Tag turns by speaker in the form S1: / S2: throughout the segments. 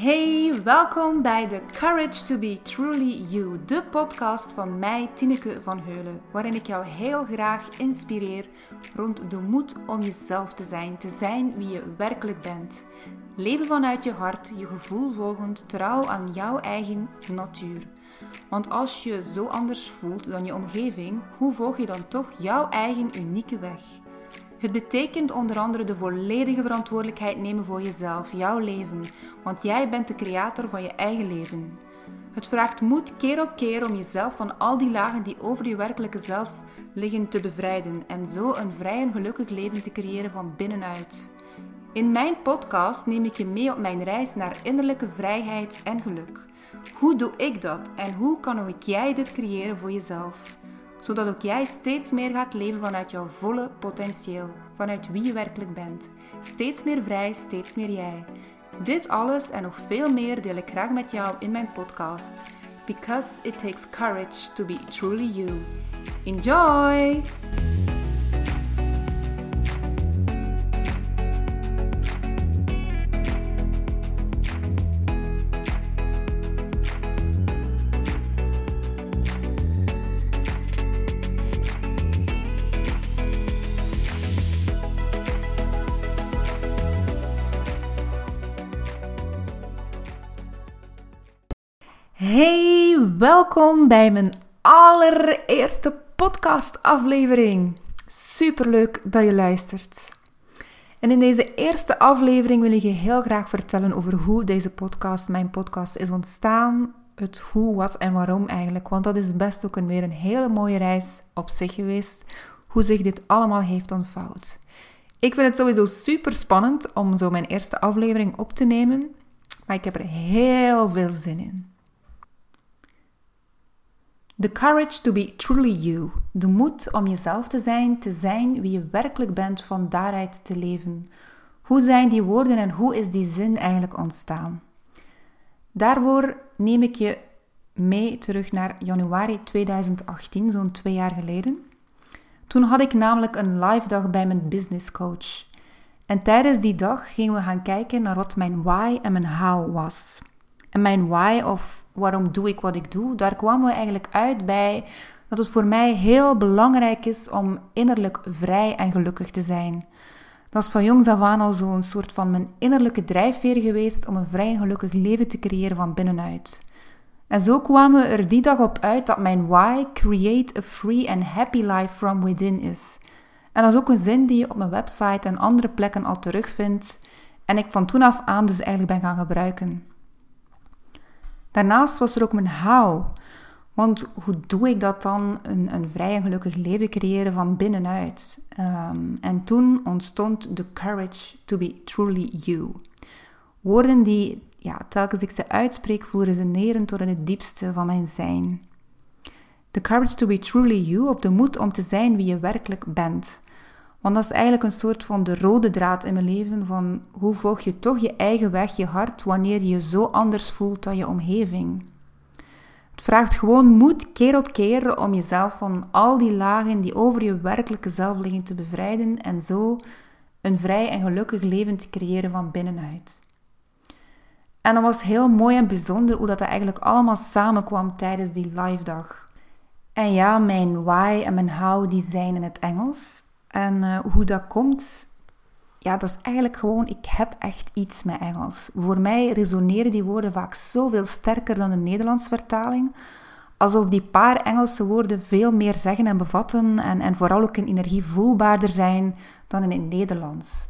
S1: Hey, welkom bij The Courage to Be Truly You, de podcast van mij, Tineke van Heulen, waarin ik jou heel graag inspireer rond de moed om jezelf te zijn, te zijn wie je werkelijk bent. Leven vanuit je hart, je gevoel volgend, trouw aan jouw eigen natuur. Want als je zo anders voelt dan je omgeving, hoe volg je dan toch jouw eigen unieke weg? Het betekent onder andere de volledige verantwoordelijkheid nemen voor jezelf, jouw leven, want jij bent de creator van je eigen leven. Het vraagt moed keer op keer om jezelf van al die lagen die over je werkelijke zelf liggen te bevrijden en zo een vrij en gelukkig leven te creëren van binnenuit. In mijn podcast neem ik je mee op mijn reis naar innerlijke vrijheid en geluk. Hoe doe ik dat en hoe kan ook jij dit creëren voor jezelf? Zodat ook jij steeds meer gaat leven vanuit jouw volle potentieel, vanuit wie je werkelijk bent. Steeds meer vrij, steeds meer jij. Dit alles en nog veel meer deel ik graag met jou in mijn podcast. Because it takes courage to be truly you. Enjoy! Welkom bij mijn allereerste podcastaflevering. Superleuk dat je luistert. En in deze eerste aflevering wil ik je heel graag vertellen over hoe deze podcast, mijn podcast, is ontstaan. Het hoe, wat en waarom eigenlijk. Want dat is best ook een, weer een hele mooie reis op zich geweest. Hoe zich dit allemaal heeft ontvouwd. Ik vind het sowieso super spannend om zo mijn eerste aflevering op te nemen. Maar ik heb er heel veel zin in. The courage to be truly you. De moed om jezelf te zijn, te zijn wie je werkelijk bent, van daaruit te leven. Hoe zijn die woorden en hoe is die zin eigenlijk ontstaan? Daarvoor neem ik je mee terug naar januari 2018, zo'n twee jaar geleden. Toen had ik namelijk een live dag bij mijn business coach. En tijdens die dag gingen we gaan kijken naar wat mijn why en mijn how was. En mijn why of waarom doe ik wat ik doe, daar kwamen we eigenlijk uit bij dat het voor mij heel belangrijk is om innerlijk vrij en gelukkig te zijn. Dat is van jongs af aan al zo'n soort van mijn innerlijke drijfveer geweest om een vrij en gelukkig leven te creëren van binnenuit. En zo kwamen we er die dag op uit dat mijn why create a free and happy life from within is. En dat is ook een zin die je op mijn website en andere plekken al terugvindt en ik van toen af aan dus eigenlijk ben gaan gebruiken. Daarnaast was er ook mijn how. Want hoe doe ik dat dan? Een, een vrij en gelukkig leven creëren van binnenuit. Um, en toen ontstond the courage to be truly you. Woorden die, ja, telkens ik ze uitspreek, voelen resoneren tot in het diepste van mijn zijn. The courage to be truly you, of de moed om te zijn wie je werkelijk bent. Want dat is eigenlijk een soort van de rode draad in mijn leven van hoe volg je toch je eigen weg, je hart, wanneer je je zo anders voelt dan je omgeving. Het vraagt gewoon moed keer op keer om jezelf van al die lagen die over je werkelijke zelf liggen te bevrijden en zo een vrij en gelukkig leven te creëren van binnenuit. En dat was heel mooi en bijzonder hoe dat eigenlijk allemaal samenkwam tijdens die live dag. En ja, mijn why en mijn how die zijn in het Engels. En uh, hoe dat komt, ja, dat is eigenlijk gewoon, ik heb echt iets met Engels. Voor mij resoneren die woorden vaak zoveel sterker dan de Nederlandse vertaling. Alsof die paar Engelse woorden veel meer zeggen en bevatten en, en vooral ook in energie voelbaarder zijn dan in het Nederlands.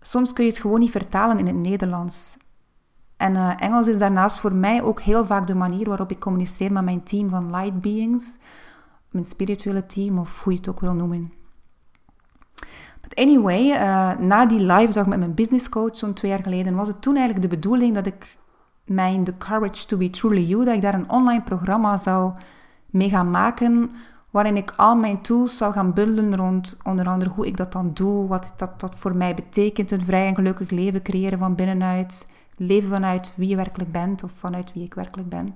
S1: Soms kun je het gewoon niet vertalen in het Nederlands. En uh, Engels is daarnaast voor mij ook heel vaak de manier waarop ik communiceer met mijn team van Light Beings, mijn spirituele team of hoe je het ook wil noemen. Anyway, uh, na die live dag met mijn business coach zo'n twee jaar geleden, was het toen eigenlijk de bedoeling dat ik mijn The Courage to Be Truly You, dat ik daar een online programma zou mee gaan maken, waarin ik al mijn tools zou gaan bundelen rond onder andere hoe ik dat dan doe, wat dat, dat voor mij betekent, een vrij en gelukkig leven creëren van binnenuit, leven vanuit wie je werkelijk bent of vanuit wie ik werkelijk ben.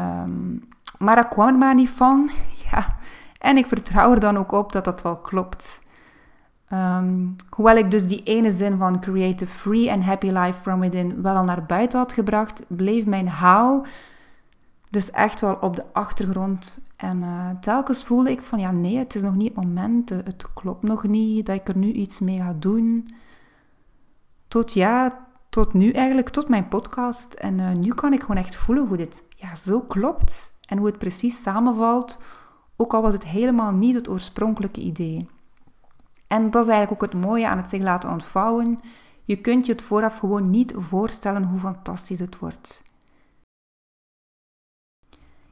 S1: Um, maar dat kwam er maar niet van. Ja. En ik vertrouw er dan ook op dat dat wel klopt. Ehm, hoewel ik dus die ene zin van Create a Free and Happy Life from Within wel al naar buiten had gebracht, bleef mijn how dus echt wel op de achtergrond. En uh, telkens voelde ik van ja, nee, het is nog niet het moment, het klopt nog niet dat ik er nu iets mee ga doen. Tot ja, tot nu eigenlijk, tot mijn podcast. En uh, nu kan ik gewoon echt voelen hoe dit ja, zo klopt en hoe het precies samenvalt, ook al was het helemaal niet het oorspronkelijke idee. En dat is eigenlijk ook het mooie aan het zich laten ontvouwen. Je kunt je het vooraf gewoon niet voorstellen hoe fantastisch het wordt.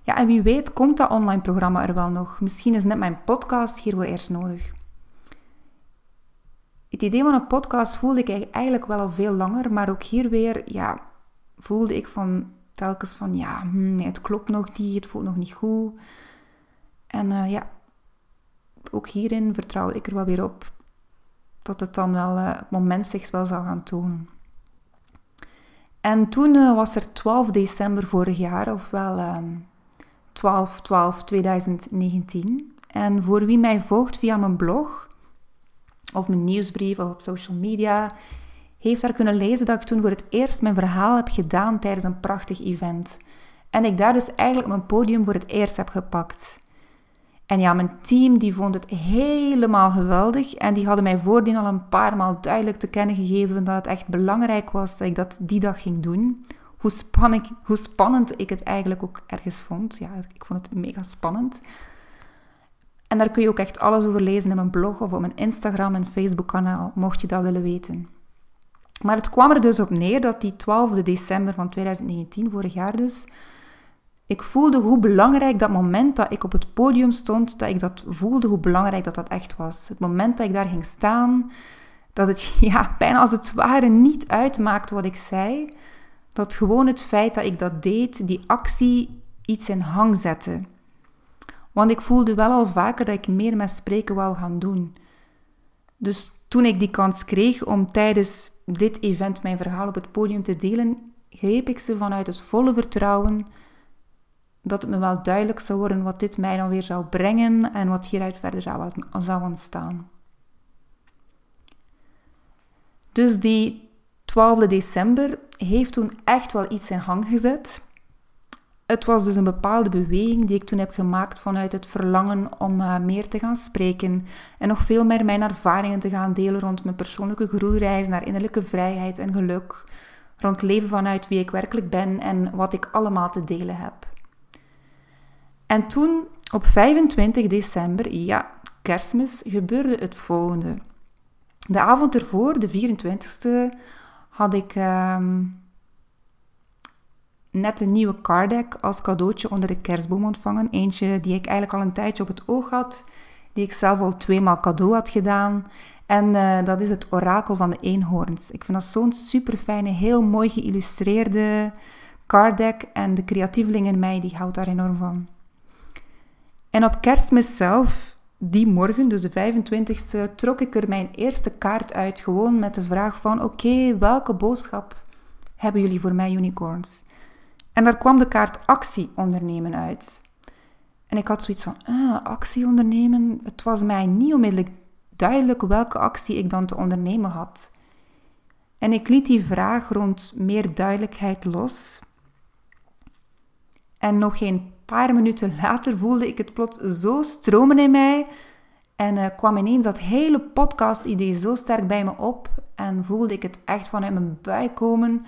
S1: Ja, en wie weet komt dat online programma er wel nog. Misschien is net mijn podcast hiervoor eerst nodig. Het idee van een podcast voelde ik eigenlijk wel al veel langer, maar ook hier weer, ja, voelde ik van telkens van, ja, hm, nee, het klopt nog niet, het voelt nog niet goed. En uh, ja, ook hierin vertrouw ik er wel weer op dat het dan wel uh, het moment zich wel zou gaan tonen. En toen uh, was er 12 december vorig jaar, ofwel 12 12 2019. En voor wie mij volgt via mijn blog of mijn nieuwsbrief of op social media, heeft daar kunnen lezen dat ik toen voor het eerst mijn verhaal heb gedaan tijdens een prachtig event. En ik daar dus eigenlijk mijn podium voor het eerst heb gepakt. En ja, mijn team die vond het helemaal geweldig. En die hadden mij voordien al een paar maal duidelijk te kennen gegeven dat het echt belangrijk was dat ik dat die dag ging doen. Hoe, hoe spannend ik het eigenlijk ook ergens vond. Ja, ik vond het mega spannend. En daar kun je ook echt alles over lezen in mijn blog of op mijn Instagram en Facebook kanaal, mocht je dat willen weten. Maar het kwam er dus op neer dat die 12 december van 2019, vorig jaar dus, ik voelde hoe belangrijk dat moment dat ik op het podium stond, dat ik dat voelde, hoe belangrijk dat dat echt was. Het moment dat ik daar ging staan, dat het ja, bijna als het ware niet uitmaakte wat ik zei, dat gewoon het feit dat ik dat deed, die actie, iets in hang zette. Want ik voelde wel al vaker dat ik meer met spreken wou gaan doen. Dus toen ik die kans kreeg om tijdens dit event mijn verhaal op het podium te delen, greep ik ze vanuit het volle vertrouwen dat het me wel duidelijk zou worden wat dit mij dan weer zou brengen en wat hieruit verder zou, zou ontstaan. Dus die 12 december heeft toen echt wel iets in gang gezet. Het was dus een bepaalde beweging die ik toen heb gemaakt vanuit het verlangen om uh, meer te gaan spreken en nog veel meer mijn ervaringen te gaan delen rond mijn persoonlijke groeireis naar innerlijke vrijheid en geluk, rond leven vanuit wie ik werkelijk ben en wat ik allemaal te delen heb. En toen, op 25 december, ja, kerstmis, gebeurde het volgende. De avond ervoor, de 24e, had ik ehm, net een nieuwe card deck als cadeautje onder de kerstboom ontvangen. Eentje die ik eigenlijk al een tijdje op het oog had, die ik zelf al tweemaal cadeau had gedaan. En uh, dat is het orakel van de eenhoorns. Ik vind dat zo'n super fijne, heel mooi geïllustreerde card deck. En de creatieveling in mij, die houdt daar enorm van. En op kerstmis zelf, die morgen, dus de 25e, trok ik er mijn eerste kaart uit. Gewoon met de vraag van, oké, welke boodschap hebben jullie voor mij, unicorns? En daar kwam de kaart actie ondernemen uit. En ik had zoiets van, ah, actie ondernemen. Het was mij niet onmiddellijk duidelijk welke actie ik dan te ondernemen had. En ik liet die vraag rond meer duidelijkheid los. En nog geen paar minuten later voelde ik het plots zo stromen in mij. En uh, kwam ineens dat hele podcast-idee zo sterk bij me op. En voelde ik het echt vanuit mijn buik komen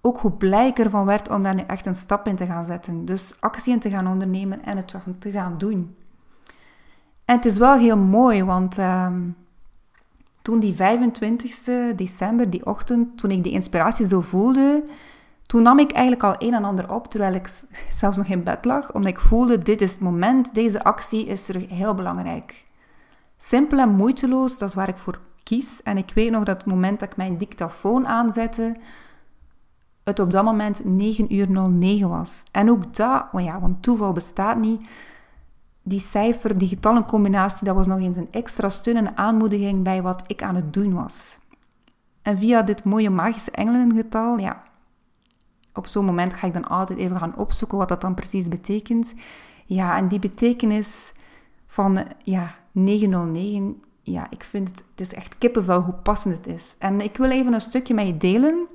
S1: ook hoe blij ik ervan werd om daar nu echt een stap in te gaan zetten. Dus actie in te gaan ondernemen en het te gaan doen. En het is wel heel mooi, want uh, toen die 25 december, die ochtend, toen ik die inspiratie zo voelde, toen nam ik eigenlijk al een en ander op, terwijl ik zelfs nog in bed lag, omdat ik voelde, dit is het moment, deze actie is er heel belangrijk. Simpel en moeiteloos, dat is waar ik voor kies. En ik weet nog dat het moment dat ik mijn dictafoon aanzette, het op dat moment 9 uur 09 was. En ook dat, want ja, want toeval bestaat niet. Die cijfer, die getallencombinatie, dat was nog eens een extra steun en aanmoediging bij wat ik aan het doen was. En via dit mooie magische engelengetal, ja, op zo'n moment ga ik dan altijd even gaan opzoeken wat dat dan precies betekent. Ja, en die betekenis van ja, 909, ja, ik vind het, het is echt kippenvel hoe passend het is. En ik wil even een stukje met je delen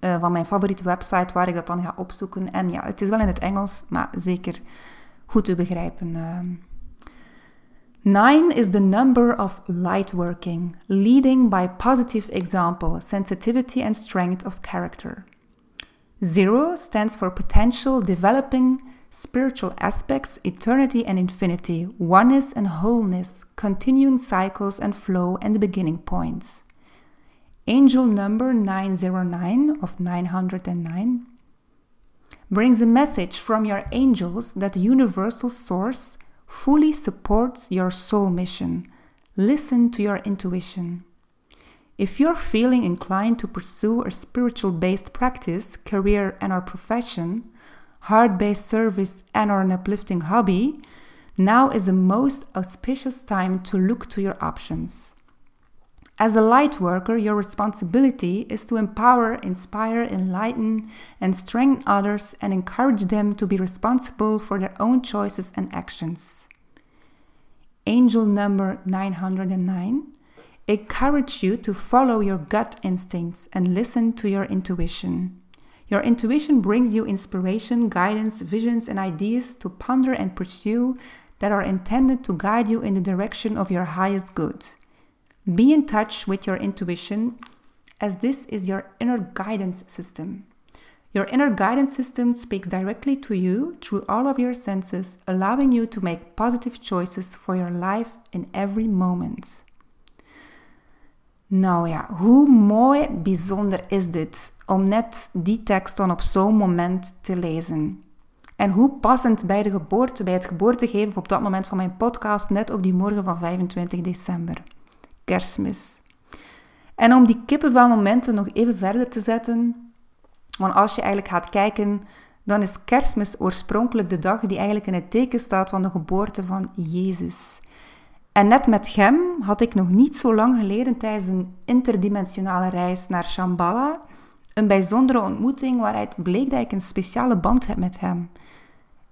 S1: uh, van mijn favoriete website waar ik dat dan ga opzoeken. En ja, het is wel in het Engels, maar zeker goed te begrijpen. Uh. Nine is the number of light working, leading by positive example, sensitivity and strength of character. Zero stands for potential, developing spiritual aspects, eternity and infinity, oneness and wholeness, continuing cycles and flow, and the beginning points. Angel number 909 of 909 brings a message from your angels that the universal source fully supports your soul mission. Listen to your intuition. If you're feeling inclined to pursue a spiritual based practice, career, and or profession, heart based service, and or an uplifting hobby, now is the most auspicious time to look to your options. As a light worker, your responsibility is to empower, inspire, enlighten, and strengthen others and encourage them to be responsible for their own choices and actions. Angel number 909 encourage you to follow your gut instincts and listen to your intuition. Your intuition brings you inspiration, guidance, visions, and ideas to ponder and pursue that are intended to guide you in the direction of your highest good. Be in touch with your intuition, as this is your inner guidance system. Your inner guidance system speaks directly to you through all of your senses, allowing you to make positive choices for your life in every moment. Nou ja, hoe mooi, bijzonder is dit om net die tekst dan op zo'n moment te lezen. En hoe passend bij de geboorte, bij het geboortegeven op dat moment van mijn podcast, net op die morgen van 25 december. Kerstmis. En om die kippenvelmomenten nog even verder te zetten, want als je eigenlijk gaat kijken, dan is kerstmis oorspronkelijk de dag die eigenlijk in het teken staat van de geboorte van Jezus. En net met hem had ik nog niet zo lang geleden tijdens een interdimensionale reis naar Shambhala een bijzondere ontmoeting waaruit bleek dat ik een speciale band heb met hem.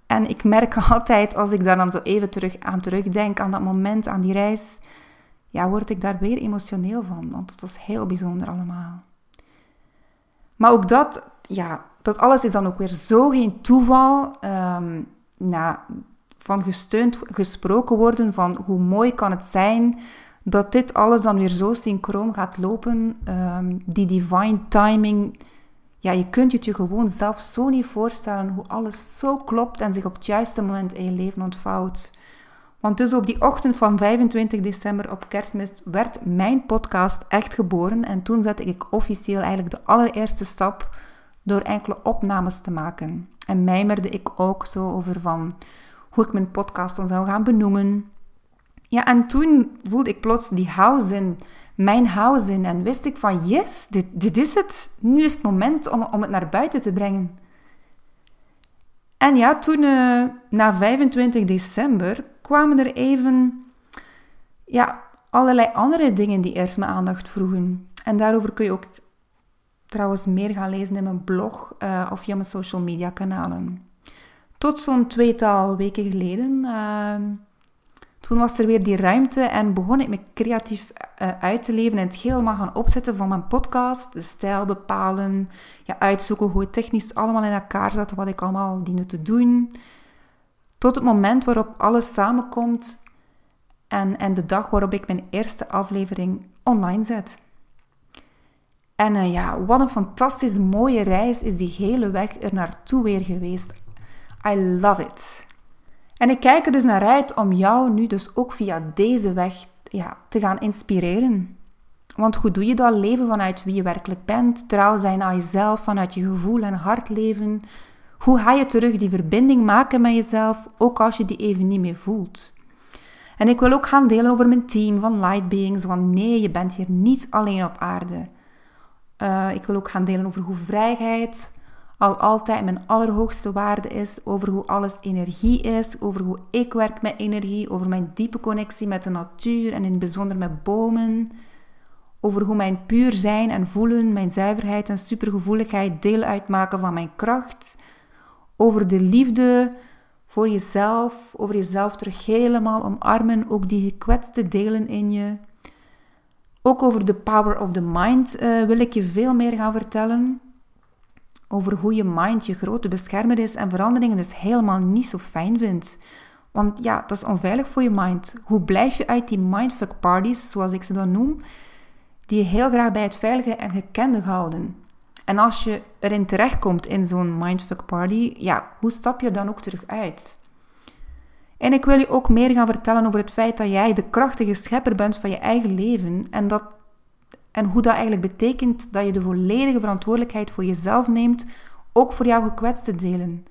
S1: En ik merk altijd als ik daar dan zo even terug aan terugdenk, aan dat moment, aan die reis, ja, word ik daar weer emotioneel van, want het was heel bijzonder allemaal. Maar ook dat, ja, dat alles is dan ook weer zo geen toeval. Um, van gesteund gesproken worden van hoe mooi kan het zijn dat dit alles dan weer zo synchroon gaat lopen. Ehm, die divine timing. Ja, je kunt het je gewoon zelf zo niet voorstellen hoe alles zo klopt en zich op het juiste moment in je leven ontvouwt. Want dus op die ochtend van 25 december op kerstmis werd mijn podcast echt geboren. En toen zette ik officieel eigenlijk de allereerste stap door enkele opnames te maken. En mijmerde ik ook zo over van hoe ik mijn podcast dan zou gaan benoemen. Ja, en toen voelde ik plots die house in, mijn house in. En wist ik van, yes, dit, dit is het. Nu is het moment om, om het naar buiten te brengen. En ja, toen, uh, na 25 december, kwamen er even ja, allerlei andere dingen die eerst mijn aandacht vroegen. En daarover kun je ook trouwens meer gaan lezen in mijn blog uh, of via mijn social media kanalen. Tot zo'n tweetal weken geleden. Uh, toen was er weer die ruimte en begon ik me creatief uh, uit te leven en het helemaal gaan opzetten van mijn podcast. De stijl bepalen, ja, uitzoeken hoe het technisch allemaal in elkaar zat, wat ik allemaal diende te doen. Tot het moment waarop alles samenkomt en, en de dag waarop ik mijn eerste aflevering online zet. En uh, ja, wat een fantastisch mooie reis is die hele weg er naartoe weer geweest. I love it. En ik kijk er dus naar uit om jou nu dus ook via deze weg ja, te gaan inspireren. Want hoe doe je dat? Leven vanuit wie je werkelijk bent, trouw zijn aan jezelf, vanuit je gevoel en hart leven. Hoe ga je terug die verbinding maken met jezelf, ook als je die even niet meer voelt? En ik wil ook gaan delen over mijn team van Light Beings, want nee, je bent hier niet alleen op aarde. Uh, ik wil ook gaan delen over hoe vrijheid, al altijd mijn allerhoogste waarde is, over hoe alles energie is, over hoe ik werk met energie, over mijn diepe connectie met de natuur en in het bijzonder met bomen, over hoe mijn puur zijn en voelen, mijn zuiverheid en supergevoeligheid deel uitmaken van mijn kracht, over de liefde voor jezelf, over jezelf terug helemaal omarmen, ook die gekwetste delen in je. Ook over de power of the mind uh, wil ik je veel meer gaan vertellen. Over hoe je mind je grote beschermer is en veranderingen dus helemaal niet zo fijn vindt. Want ja, dat is onveilig voor je mind. Hoe blijf je uit die mindfuck parties, zoals ik ze dan noem, die je heel graag bij het veilige en gekende houden? En als je erin terechtkomt in zo'n mindfuck party, ja, hoe stap je dan ook terug uit? En ik wil je ook meer gaan vertellen over het feit dat jij de krachtige schepper bent van je eigen leven en, dat, en hoe dat eigenlijk betekent dat je de volledige verantwoordelijkheid voor jezelf neemt, ook voor jouw gekwetste delen.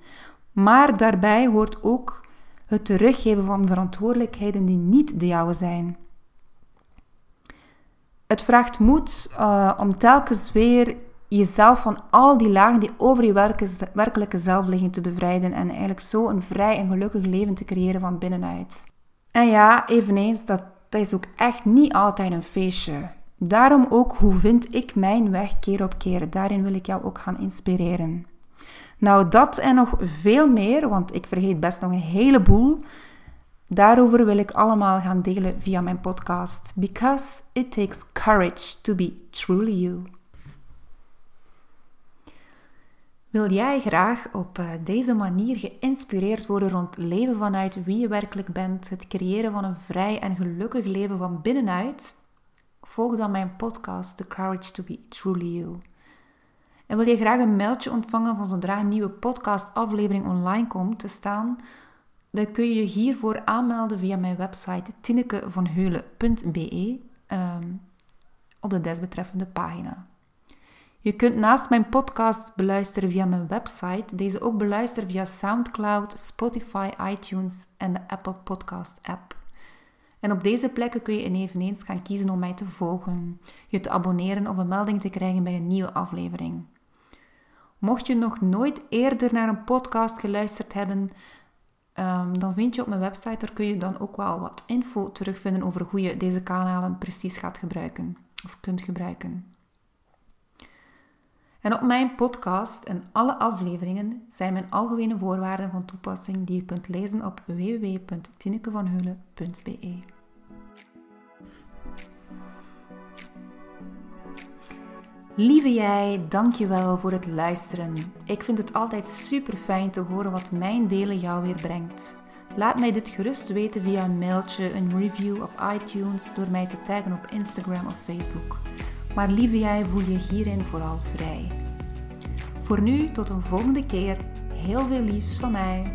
S1: Maar daarbij hoort ook het teruggeven van verantwoordelijkheden die niet de jouwe zijn. Het vraagt moed uh, om telkens weer jezelf van al die lagen die over je werkelijke zelf liggen te bevrijden en eigenlijk zo een vrij en gelukkig leven te creëren van binnenuit. En ja, eveneens, dat, dat is ook echt niet altijd een feestje. Daarom ook hoe vind ik mijn weg keer op keer. Daarin wil ik jou ook gaan inspireren. Nou, dat en nog veel meer, want ik vergeet best nog een heleboel. Daarover wil ik allemaal gaan delen via mijn podcast. Because it takes courage to be truly you. Wil jij graag op eh, deze manier geïnspireerd worden rond leven vanuit wie je werkelijk bent, het creëren van een vrij en gelukkig leven van binnenuit? Volg dan mijn podcast The Courage to Be Truly You. En wil je graag een mailtje ontvangen van zodra een nieuwe podcastaflevering online komt te staan, dan kun je je hiervoor aanmelden via mijn website tinnekevanheulen.be um, op de desbetreffende pagina. Je kunt naast mijn podcast beluisteren via mijn website, deze ook beluisteren via SoundCloud, Spotify, iTunes en de Apple Podcast app. En op deze plekken kun je eveneens gaan kiezen om mij te volgen, je te abonneren of een melding te krijgen bij een nieuwe aflevering. Mocht je nog nooit eerder naar een podcast geluisterd hebben, ehm, dan vind je op mijn website, daar kun je dan ook wel wat info terugvinden over hoe je deze kanalen precies gaat gebruiken of kunt gebruiken. En op mijn podcast en alle afleveringen zijn mijn algemene voorwaarden van toepassing die je kunt lezen op www.tinekevanheulen.be. Lieve jij, dankjewel voor het luisteren. Ik vind het altijd super fijn te horen wat mijn delen jou weer brengt. Laat mij dit gerust weten via een mailtje, een review op iTunes, door mij te taggen op Instagram of Facebook. Maar lieve jij, voel je hierin vooral vrij. Voor nu, tot een volgende keer. Heel veel liefs van mij.